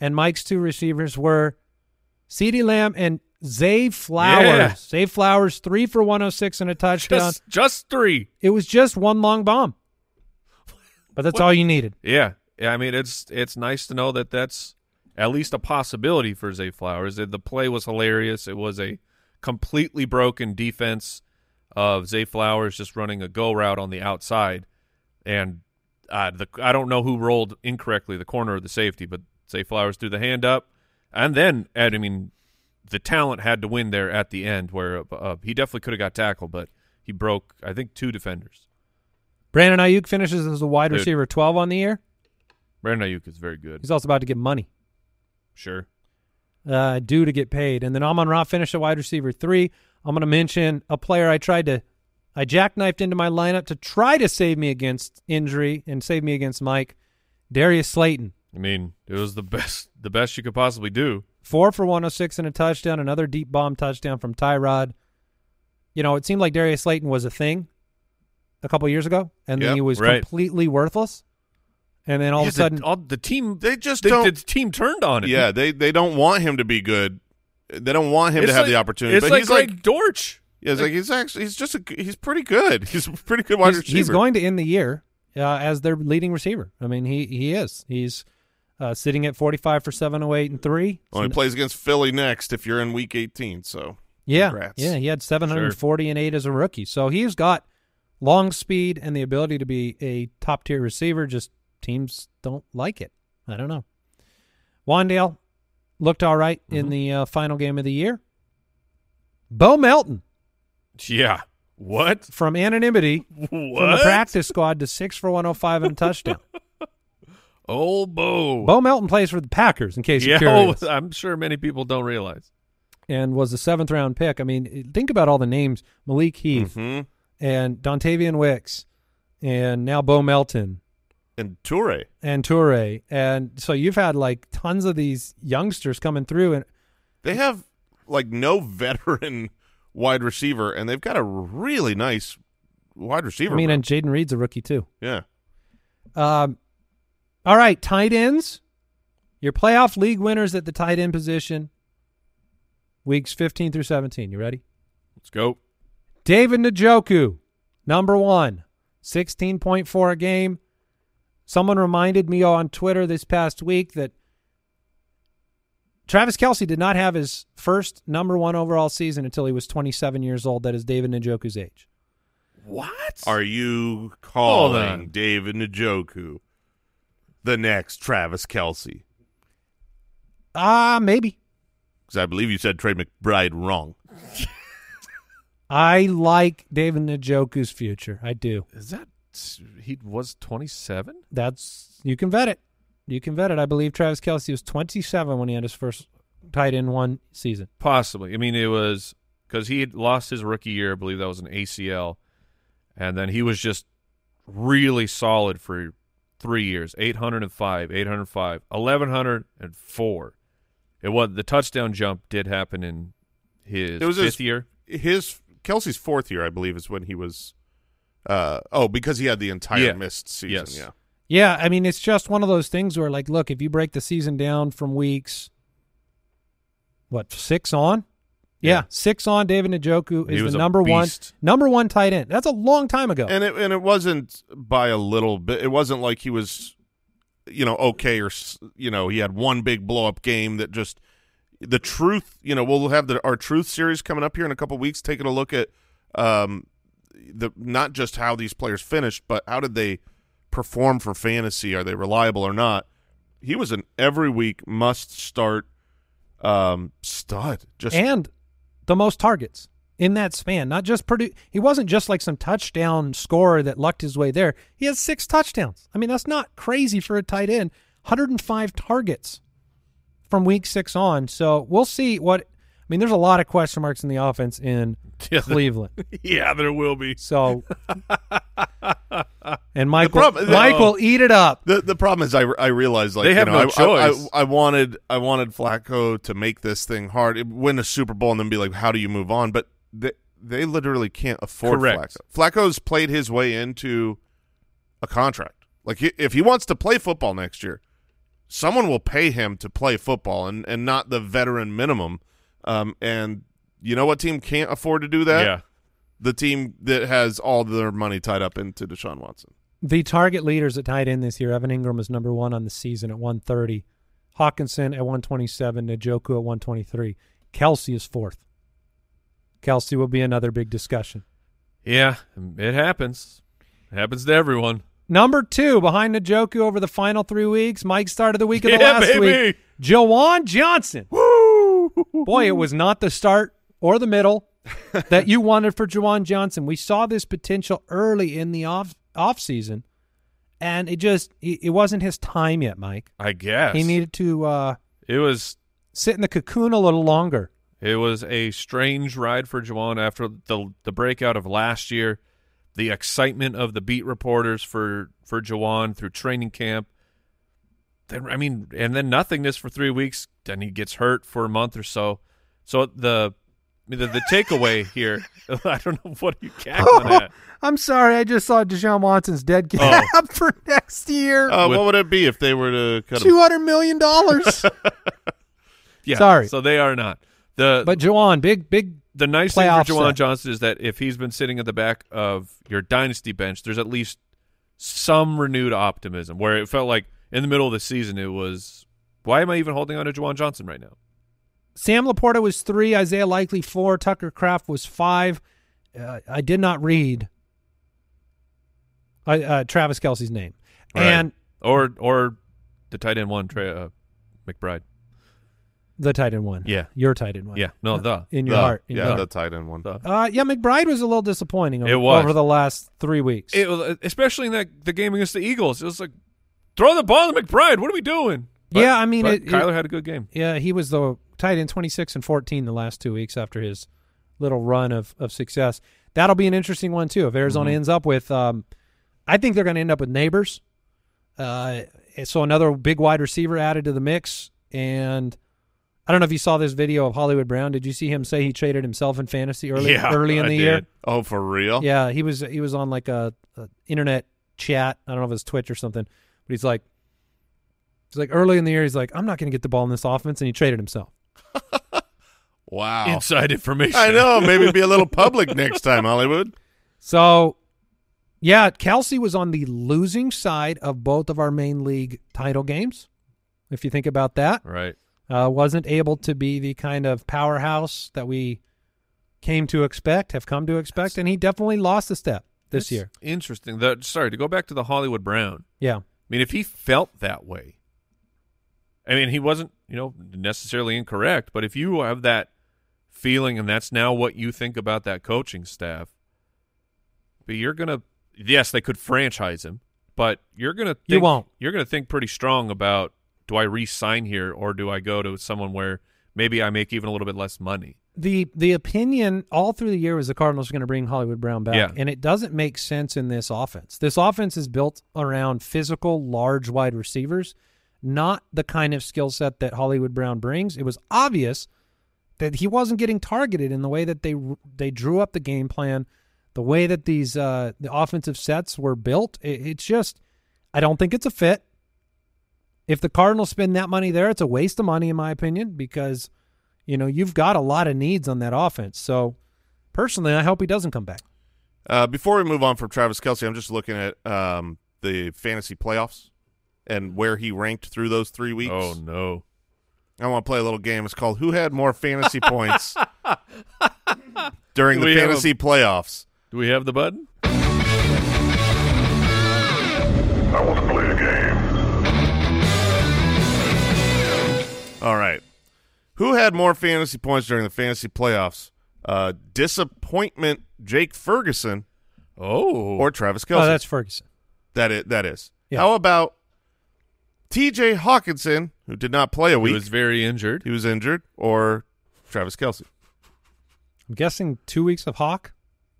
And Mike's two receivers were CeeDee Lamb and Zay Flowers. Yeah. Zay Flowers, three for 106 and a touchdown. just just three. It was just one long bomb. But that's What- all you needed. Yeah, yeah. I mean, it's it's nice to know that that's at least a possibility for Zay Flowers. The play was hilarious. It was a completely broken defense of Zay Flowers just running a go route on the outside, and uh, the I don't know who rolled incorrectly, the corner or the safety, but Zay Flowers threw the hand up, and then and I mean, the talent had to win there at the end, where uh, he definitely could have got tackled, but he broke I think two defenders. Brandon Aiyuk finishes as a wide Dude. receiver 12 on the year. Brandon Aiyuk is very good. He's also about to get money, Sure. uh, due to get paid. And then Amon Ra finished at wide receiver three. I'm going to mention a player I tried to, I jackknifed into my lineup to try to save me against injury and save me against Mike, Darius Slayton. I mean, it was the best the best you could possibly do. Four for 106 and a touchdown, another deep bomb touchdown from Tyrod. You know, it seemed like Darius Slayton was a thing a couple years ago, and then he was right. completely worthless. And then all Yeah, of a sudden, the, all, the team They just the, don't. the team turned on it. yeah, they they don't want him to be good. They don't want him It's to have the opportunity. It's but like he's like, Greg Dortch. Yeah, it's like he's actually he's just a, he's pretty good. He's a pretty good wide he's, receiver. he's going to end the year uh, as their leading receiver. I mean, he he is. He's uh, sitting at 45 for 708 and 3. Well, he So- plays against Philly next if you're in Week 18. So yeah. congrats. Yeah, he had 740 and 8 as a rookie. So he's got long speed and the ability to be a top-tier receiver. Just teams don't like it. I don't know. Wan'Dale looked all right Mm-hmm. in the uh, final game of the year. Bo Melton Yeah. What? from anonymity What? from the practice squad to 6 for 105 and a touchdown. Old Bo. Bo Melton plays for the Packers, in case yeah, you're curious, oh, I'm sure many people don't realize. and was a seventh round pick. I mean, think about all the names: Malik Heath Mhm. and Dontayvion Wicks, and now Bo Melton and Toure. and Toure, and so you've had like tons of these youngsters coming through, and They have like no veteran wide receiver, and they've got a really nice wide receiver. I mean, room. and Jayden Reed's a rookie too. yeah, Um, all right, tight ends. Your playoff league winners at the tight end position. Weeks 15 through 17. You ready? Let's go. David Njoku, number one, 16.4 a game. Someone reminded me on Twitter this past week that Travis Kelce did not have his first number one overall season until he was 27 years old. That is David Njoku's age. What? are you calling. David Njoku the next Travis Kelce? Ah, maybe. Because I believe you said Trey McBride wrong. I like David Njoku's future. I do. Is that he was 27? That's you can vet it. You can vet it. I believe Travis Kelce was 27 when he had his first tight end one season. Possibly. I mean, it was because he had lost his rookie year. I believe that was an ACL, and then he was just really solid for three years 805, 805, 1104. It was the touchdown jump did happen in his It was fifth his- year. His Kelce's fourth year, I believe, is when he was. Uh, oh, because he had the entire Yeah. missed season. Yes. Yeah. Yeah, I mean, it's just one of those things where, like, look, if you break the season down from weeks, what six on? Yeah, Yeah. six on. David Njoku is the number one, number one tight end. That's a long time ago. and it and it wasn't by a little bit. It wasn't like he was, you know, okay or you know he had one big blow up game that just the truth. You know, we'll have the our truth series coming up here in a couple weeks, taking a look at um the not just how these players finished, but how did they perform for fantasy? Are they reliable or not? He was an every week must start um stud. Just and the most targets in that span. Not just produ He wasn't just like some touchdown scorer that lucked his way there. He has six touchdowns. I mean, that's not crazy for a tight end. 105 targets from week six on. So we'll see what. I mean, there's a lot of question marks in the offense in Yeah, Cleveland. yeah, there will be. So, and Mike, The problem- will, Mike no. will eat it up. The the problem is I, I realized like They you have know, no I, I- choice. I, I wanted I wanted Flacco to make this thing hard, win a Super Bowl, and then be like, how do you move on? But they they literally can't afford Correct. Flacco. Flacco's played his way into a contract. Like he, if he wants to play football next year, someone will pay him to play football, and and not the veteran minimum. Um, and you know what team can't afford to do that? Yeah. The team that has all their money tied up into Deshaun Watson. The target leaders at tight end this year, Evan Engram is number one on the season at 130. Hockenson at 127. Njoku at 123. Kelce is fourth. Kelce will be another big discussion. Yeah, it happens. It happens to everyone. Number two, behind Njoku over the final three weeks, Mike started the week of the Yeah, last baby. week. Juwan Johnson. Boy, it was not the start or the middle that you wanted for Juwan Johnson. We saw this potential early in the off off season, and it just it, it wasn't his time yet, Mike. I guess He needed to uh, it was sit in the cocoon a little longer. It was a strange ride for Juwan after the the breakout of last year, the excitement of the beat reporters for for Juwan through training camp. Then I mean, and then nothingness for three weeks. Then he gets hurt for a month or so. So the I mean, the, the takeaway here, I don't know what are you cackling at. I'm sorry, I just saw Deshaun Watson's dead cap for next year. Uh, With- what would it be if they were to cut? Two hundred million dollars. Yeah, Sorry. So they are not the but Juwan, big big the nice thing playoff for Juwan set. Johnson is that if he's been sitting at the back of your dynasty bench, there's at least some renewed optimism. Where it felt like in the middle of the season, it was, why am I even holding on to Juwan Johnson right now? Sam Laporta was three, Isaiah Likely four, Tucker Kraft was five. Uh, I did not read uh, uh, Travis Kelce's name, Right. and Or or the tight end one, Trey uh, McBride. the tight end one. Yeah. your tight end one. Yeah, no, the in your The- heart. in yeah, your the heart. tight end one. Uh, yeah, McBride was a little disappointing. Over, It was. over the last three weeks. It was especially in that the game against the Eagles. It was like throw the ball to McBride. What are we doing? But- Yeah, I mean, it- it- Kyler had a good game. Yeah, he was the tight end 26 and 14 the last two weeks after his little run of, of success. That'll be an interesting one, too. If Arizona Mm-hmm. ends up with, um, I think they're going to end up with Nabers. Uh, so another big wide receiver added to the mix. And I don't know if you saw this video of Hollywood Brown. Did you see him say he traded himself in fantasy early, Yeah, early in I the year? did. Oh, for real? Yeah, he was he was on like a, a internet chat. I don't know if it's Twitch or something, but he's like, he's like early in the year. He's like, I'm not going to get the ball in this offense, and he traded himself. Wow. Inside information. I know. Maybe be a little public next time, Hollywood. So, yeah, Kelce was on the losing side of both of our main league title games. If you think about that, Right. uh, wasn't able to be the kind of powerhouse that we came to expect, have come to expect, and he definitely lost a step this That's year. Interesting. The, sorry to go back to the Hollywood Brown. Yeah, I mean, if he felt that way, I mean, he wasn't, you know, necessarily incorrect, but if you have that feeling and that's now what you think about that coaching staff, but you're gonna, yes, they could franchise him, but you're gonna, think, You won't. You're gonna think pretty strong about do I re-sign here or do I go to someone where maybe I make even a little bit less money? the the opinion all through the year was the Cardinals are going to bring Hollywood Brown back, Yeah. and it doesn't make sense in this offense. This offense is built around physical, large wide receivers, not the kind of skill set that Hollywood Brown brings. It was obvious that he wasn't getting targeted in the way that they they drew up the game plan, the way that these uh, the offensive sets were built. It, it's just, I don't think it's a fit. If the Cardinals spend that money there, it's a waste of money, in my opinion, because you know you've got a lot of needs on that offense. So, personally, I hope he doesn't come back. Uh, before we move on from Travis Kelce, I'm just looking at um, the fantasy playoffs and where he ranked through those three weeks. Oh no. I want to play a little game. It's called Who Had More Fantasy Points During Do the we have Fantasy Playoffs. Do we have the button? I want to play a game. All right. Who had more fantasy points during the fantasy playoffs? Uh, disappointment Jake Ferguson Oh. or Travis Kelce? Oh, that's Ferguson. that it that is. Yeah. How about TJ Hockenson, who did not play a week, he was very injured. he was injured, or Travis Kelce? I'm guessing two weeks of Hawk.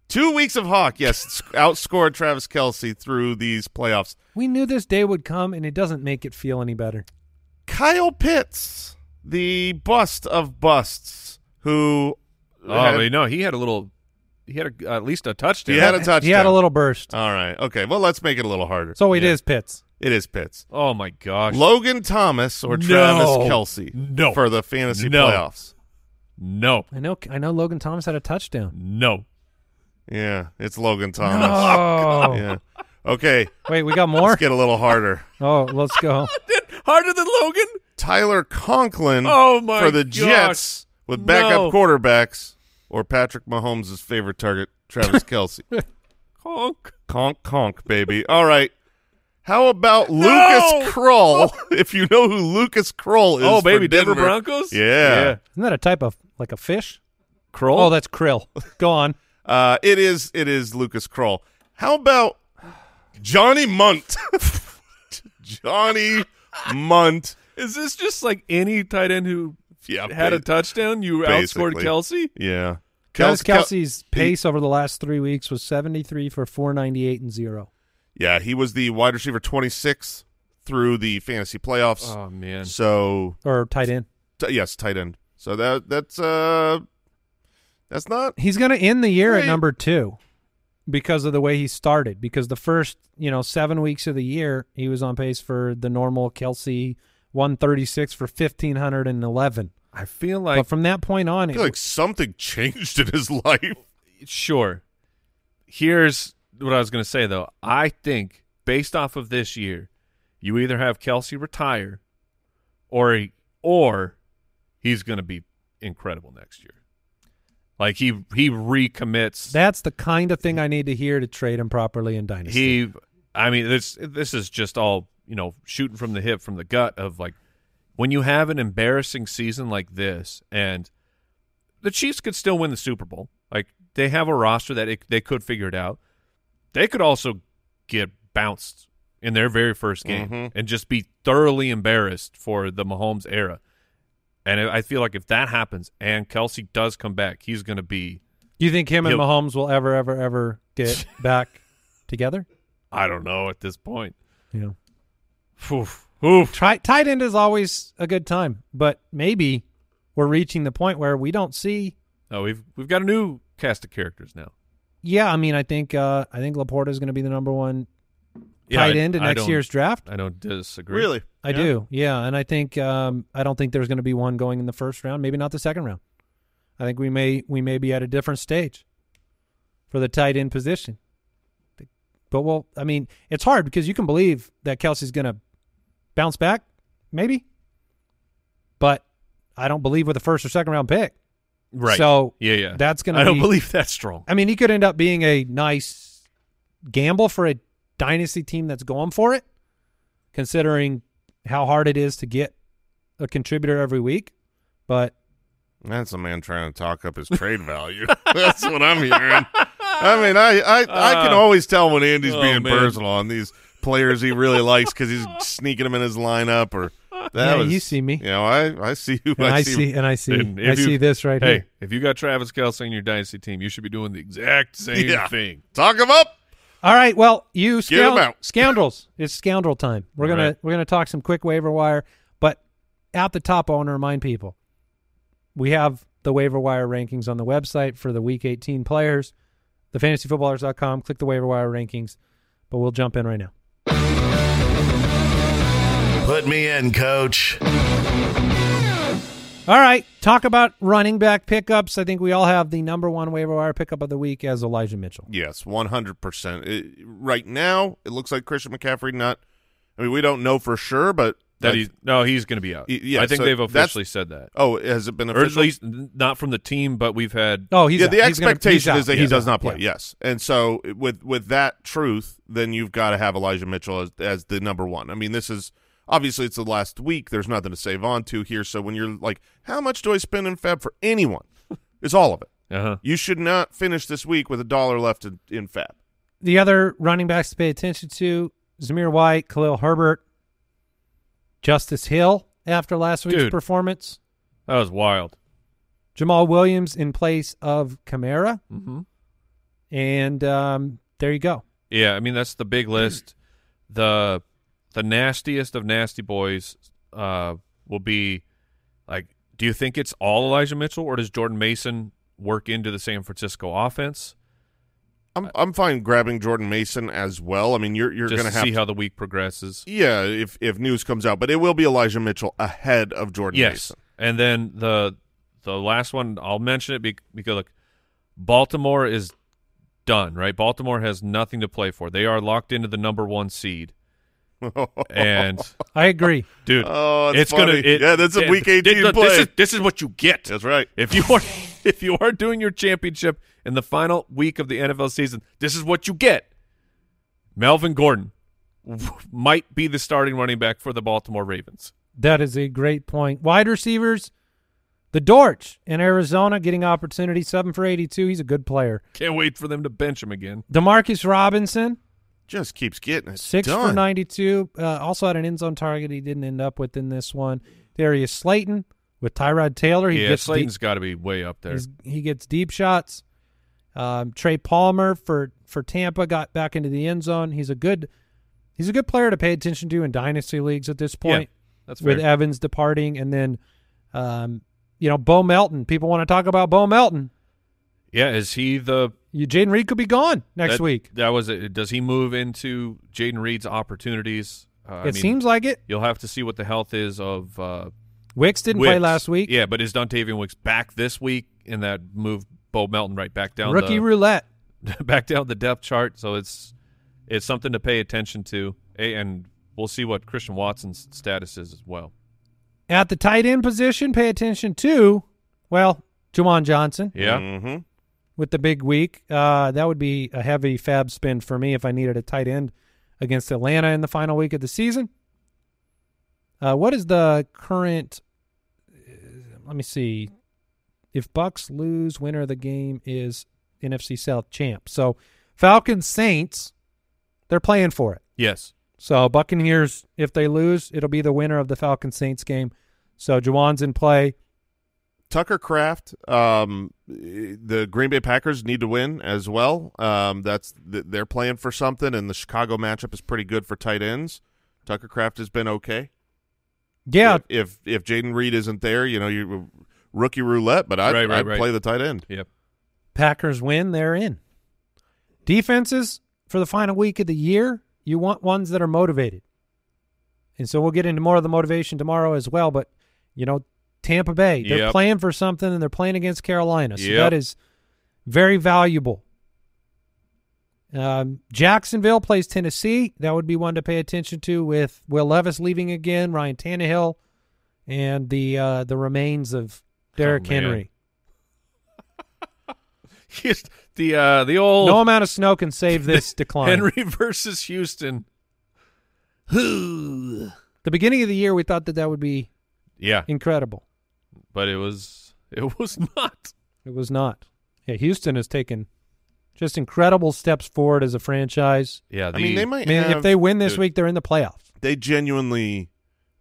Two weeks of Hawk, yes, outscored Travis Kelce through these playoffs. We knew this day would come, and it doesn't make it feel any better. Kyle Pitts, the bust of busts, who Oh, had- no, he had a little. He had a, at least a touchdown. he had a touchdown. He had a little burst. All right, okay. Well, let's make it a little harder. So it Yeah. is Pitts. It is Pitts. Oh my gosh. Logan Thomas or No. Travis Kelce No. for the fantasy No. playoffs. no, I know. I know. Logan Thomas had a touchdown. no. Yeah, it's Logan Thomas. Oh, Yeah. Okay, wait, we got more. let's get a little harder. Oh, let's go. Harder than Logan. Tyler Conklin Oh my for the gosh. Jets with backup No. quarterbacks or Patrick Mahomes' favorite target, Travis Kelce. Honk. conk conk, baby. All right. How about Lucas Krull? If you know who Lucas Krull is. Oh, for baby, Denver Denver Broncos. Yeah. Isn't that a type of like a fish? Krull. Oh, that's krill. Go on. Uh, it is it is Lucas Krull. How about Johnny Mundt. Johnny Mundt. Is this just like any tight end who Yeah, had a touchdown? You basically. outscored Kelce. Yeah. Travis Kels- Kel- Kelce's pace over the last three weeks was 73 for 498 and zero. Yeah, he was the wide receiver 26 through the fantasy playoffs. Oh man, So Or tight end. t- yes, tight end. So that that's uh that's not He's going to end the year Right. at number two because of the way he started. Because the first, you know, seven weeks of the year, he was on pace for the normal Kelce 136 for 1,511. I feel like but from that point on, I it like something changed in his life. sure. Here's what I was going to say though. I think based off of this year, you either have Kelce retire, or he, or he's going to be incredible next year. Like he he recommits. that's the kind of thing I need to hear to trade him properly in Dynasty. he, I mean, this this is just all you know, shooting from the hip, from the gut of like when you have an embarrassing season like this, and the Chiefs could still win the Super Bowl. Like they have a roster that it, they could figure it out. They could also get bounced in their very first game Mhm. and just be thoroughly embarrassed for the Mahomes era. And I I feel like if that happens and Kelce does come back, he's going to be Do you think him and Mahomes will ever, ever, ever get back together? I don't know at this point. Yeah. Oof, oof. Try, tight end is always a good time, but maybe we're reaching the point where we don't see. Oh, we've we've got a new cast of characters now. Yeah, I mean, I think uh, I think Laporta is going to be the number one Yeah, tight I- end in I next year's draft. I don't disagree. Really? I do, yeah, and I think um, I don't think there's going to be one going in the first round, maybe not the second round. I think we may we may be at a different stage for the tight end position. But well, I mean, it's hard because you can believe that Kelce's going to bounce back, maybe, but I don't believe with a first or second round pick. Right. So yeah, yeah. that's going to. I don't believe that's strong. I mean, he could end up being a nice gamble for a dynasty team that's going for it, considering how hard it is to get a contributor every week. But That's a man trying to talk up his trade value. That's what I'm hearing. I mean, I I, I can Uh, always tell when Andy's oh, being man. personal on these players he really likes because he's sneaking them in his lineup or that Yeah, was you see me. You know, I I see you. and I, see, and I see, And I you- see this right here. hey, here. if you got Travis Kelce in your dynasty team, you should be doing the exact same Yeah. thing. Talk him up. All right, well, you Get 'em scound- out. scoundrels, it's scoundrel time. We're gonna Right. we're gonna talk some quick waiver wire, but at the top, I want to remind people we have the waiver wire rankings on the website for the Week 18 players, thefantasyfootballers.com. Click the waiver wire rankings, but we'll jump in right now. Put me in, coach. All right, talk about running back pickups. I think we all have the number one waiver wire pickup of the week as Elijah Mitchell. Yes, one hundred percent. Right now, it looks like Christian McCaffrey. Not. I mean, we don't know for sure, but That that's- he no, he's going to be out. Yeah, I think so they've officially said that, Oh, has it been or at least not from the team, but we've had. Oh, he's yeah, out. the He's gonna- expectation is that he does out. not play. Yeah. Yes, and so with with that truth, then you've got to have Elijah Mitchell as as the number one. I mean, this is obviously it's the last week. There's nothing to save on to here. So when you're like, how much do I spend in Fab for anyone? It's all of it. Uh-huh. You should not finish this week with a dollar left in, in Fab. The other running backs to pay attention to: Zamir White, Khalil Herbert, Justice Hill after last week's Dude. performance, That was wild. Jamaal Williams in place of Kamara, Mm-hmm. and um, there you go. Yeah, I mean that's the big list. The the nastiest of nasty boys uh, will be like. Do you think it's all Elijah Mitchell, or does Jordan Mason work into the San Francisco offense? I'm I'm fine grabbing Jordan Mason as well. I mean, you're you're going to to have see how the week progresses. yeah, if if news comes out, but it will be Elijah Mitchell ahead of Jordan yes, Mason. and then the the last one I'll mention it because look, Baltimore is done. Right, Baltimore has nothing to play for. They are locked into the number one seed, and I agree. dude, Oh, it's it's gonna it, Yeah, that's a it- week it- 18 look, play. This is, this is what you get. That's right. If you are if you are doing your championship in the final week of the NFL season, this is what you get. Melvin Gordon might be the starting running back for the Baltimore Ravens. That is a great point. Wide receivers, the Dortch in Arizona getting opportunity, seven for eighty-two. He's a good player. Can't wait for them to bench him again. Demarcus Robinson just keeps getting it Six done. for 92. Uh, also had an end zone target he didn't end up with in this one. Darius Slayton with Tyrod Taylor. He yeah, gets Slayton's got to be way up there. he's- he gets deep shots. Um, Trey Palmer for for Tampa got back into the end zone. He's a good he's a good player to pay attention to in dynasty leagues at this point. That's fair. with Evans departing, and then um, you know Bo Melton. People want to talk about Bo Melton. Yeah, is he the You, Jayden Reed could be gone next that, week. That was it. Does he move into Jayden Reed's opportunities? Uh, I it mean, seems like it. you'll have to see what the health is of uh, Wicks didn't play last week. Yeah, but is Dontayvion Wicks back this week? And that move Bo Melton right back down Rookie the, roulette. back down the depth chart. So it's it's something to pay attention to, and we'll see what Christian Watson's status is as well. At the tight end position, pay attention to, well, Juwan Johnson Yeah, hmm with the big week. Uh, that would be a heavy fab spend for me if I needed a tight end against Atlanta in the final week of the season. Uh, what is the current? uh, let me see. If Bucks lose, winner of the game is NFC South champ. So Falcons Saints, they're playing for it. yes, So Buccaneers, if they lose, it'll be the winner of the Falcons Saints game. So Juwan's in play. Tucker Kraft, um, the Green Bay Packers need to win as well. Um, that's th- they're playing for something, and the Chicago matchup is pretty good for tight ends. Tucker Kraft has been okay. Yeah, If if, if Jayden Reed isn't there, you know you rookie roulette, but I'd, Right, right, I'd right. play the tight end. yep. Packers win, they're in. Defenses for the final week of the year, you want ones that are motivated. And so we'll get into more of the motivation tomorrow as well. But, you know, Tampa Bay, they're Yep. playing for something and they're playing against Carolina. So Yep. that is very valuable. Um, Jacksonville plays Tennessee. That would be one to pay attention to with Will Levis leaving again, Ryan Tannehill, and the uh, the remains of Derrick man. Henry. Yes, the uh, the old No amount of snow can save this decline. Henry versus Houston. the beginning of the year, we thought that that would be Yeah, incredible. But it was it was not. It was not. Yeah, Houston has taken just incredible steps forward as a franchise. Yeah, the, I mean, they I might. mean, have, if they win this dude, week, they're in the playoffs. they genuinely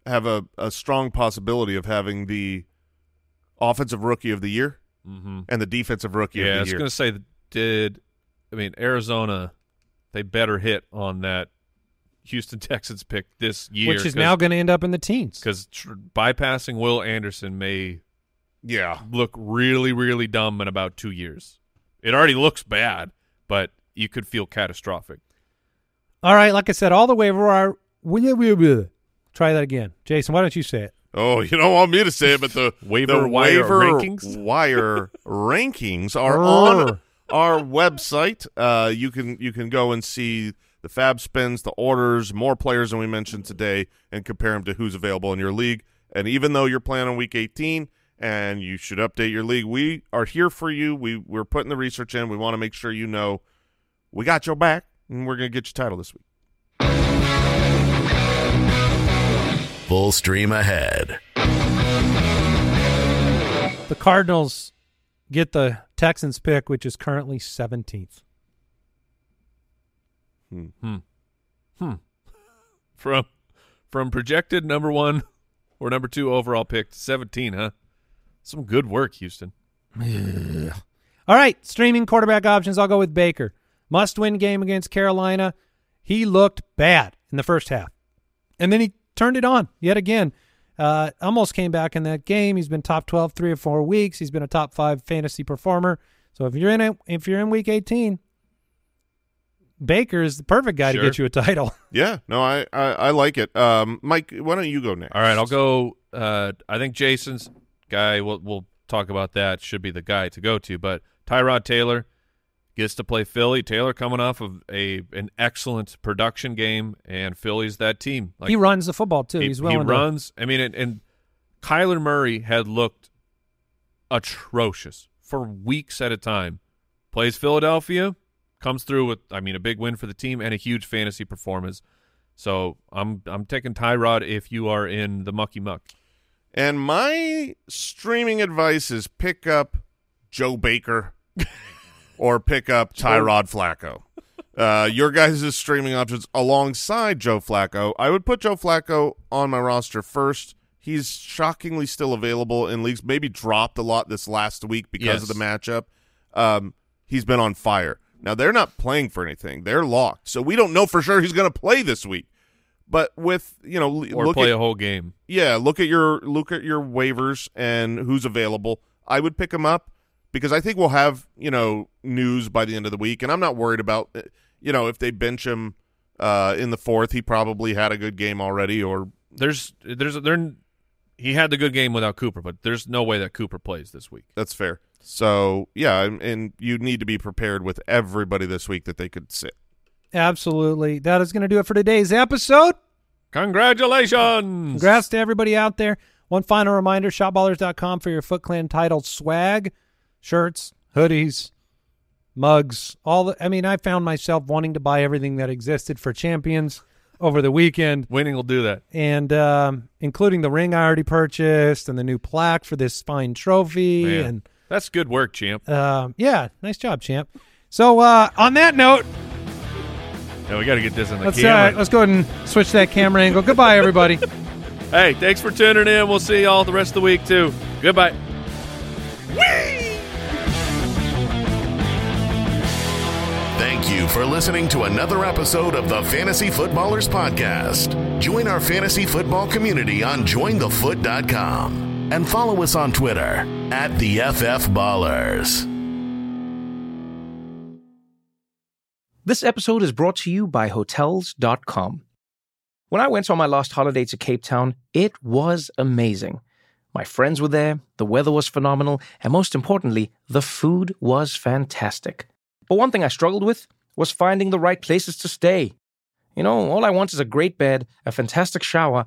have a, a strong possibility of having the offensive rookie of the year hmm and the defensive rookie Yeah, I of was the year. going to say, did I mean Arizona? They better hit on that Houston Texans pick this year, which is now going to end up in the teens. because tr- bypassing Will Anderson may yeah, look really, really dumb in about two years. It already looks bad, but you could feel catastrophic. All right, like I said, all the waiver wire. We try that again, Jason. Why don't you say it? Oh, you don't want me to say it, but the Waiver the wire waiver rankings? wire rankings are on our website. Uh, you can you can go and see the fab spins, the orders, more players than we mentioned today, and compare them to who's available in your league. And even though you're playing on week 18 and you should update your league, we are here for you. We we're putting the research in. We want to make sure you know we got your back, and we're gonna get your title this week. Full stream ahead. The Cardinals get the Texans pick, which is currently 17th. Hmm. Hmm. Hmm. From from projected number one or number two overall pick to seventeen, huh? Some good work, Houston. All right, streaming quarterback options. I'll go with Baker. Must win game against Carolina. He looked bad in the first half. And then he turned it on yet again. Uh, almost came back in that game. He's been top 12 three or four weeks. He's been a top five fantasy performer. So if you're in it, if you're in week 18, Baker is the perfect guy Sure. to get you a title. Yeah, no, I I, I like it. Um, Mike, why don't you go next? All right, I'll go. Uh, I think Jason's guy. We'll we'll talk about that. Should be the guy to go to. But Tyrod Taylor gets to play Philly. Taylor coming off of a an excellent production game, and Philly's that team. Like he runs the football too. he, He's well. he willing to runs. I mean, and, and Kyler Murray had looked atrocious for weeks at a time. Plays Philadelphia, comes through with, I mean, a big win for the team and a huge fantasy performance. So I'm I'm taking Tyrod if you are in the mucky muck. And my streaming advice is pick up Joe Baker or pick up Tyrod Flacco. uh, your guys' streaming options alongside Joe Flacco. I would put Joe Flacco on my roster first. He's shockingly still available in leagues. Maybe dropped a lot this last week because Yes. of the matchup. Um, he's been on fire. Now they're not playing for anything; they're locked, so we don't know for sure he's going to play this week. But with you know, Or look play at, a whole game. yeah, look at your look at your waivers and who's available. I would pick him up because I think we'll have you know news by the end of the week, and I'm not worried about uh, you know if they bench him uh, in the fourth. He probably had a good game already, or There's there's there he had the good game without Cooper, but there's no way that Cooper plays this week. that's fair. So yeah, and, and you need to be prepared with everybody this week that they could sit. Absolutely. That is going to do it for today's episode. Congratulations. Congrats to everybody out there. One final reminder shopballers.com for your Foot Clan title swag shirts, hoodies, mugs. All the, I mean, I found myself wanting to buy everything that existed for champions over the weekend, Winning will do that. and um, including the ring I already purchased and the new plaque for this fine trophy. Man. And That's good work, champ. um, yeah, nice job, champ. So uh, on that note, Yeah, we got to get this in the let's camera. uh, let's go ahead and switch that camera angle. Goodbye, everybody. hey, thanks for tuning in. We'll see y'all the rest of the week too. Goodbye. Thank you for listening to another episode of the Fantasy Footballers Podcast. Join our fantasy football community on jointhefoot.com and follow us on Twitter at the FF Ballers. This episode is brought to you by Hotels.com. When I went on my last holiday to Cape Town, it was amazing. My friends were there, the weather was phenomenal, and most importantly, the food was fantastic. But one thing I struggled with was finding the right places to stay. You know, all I want is a great bed, a fantastic shower,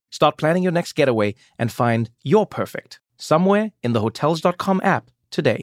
start planning your next getaway and find your perfect somewhere in the Hotels.com app today.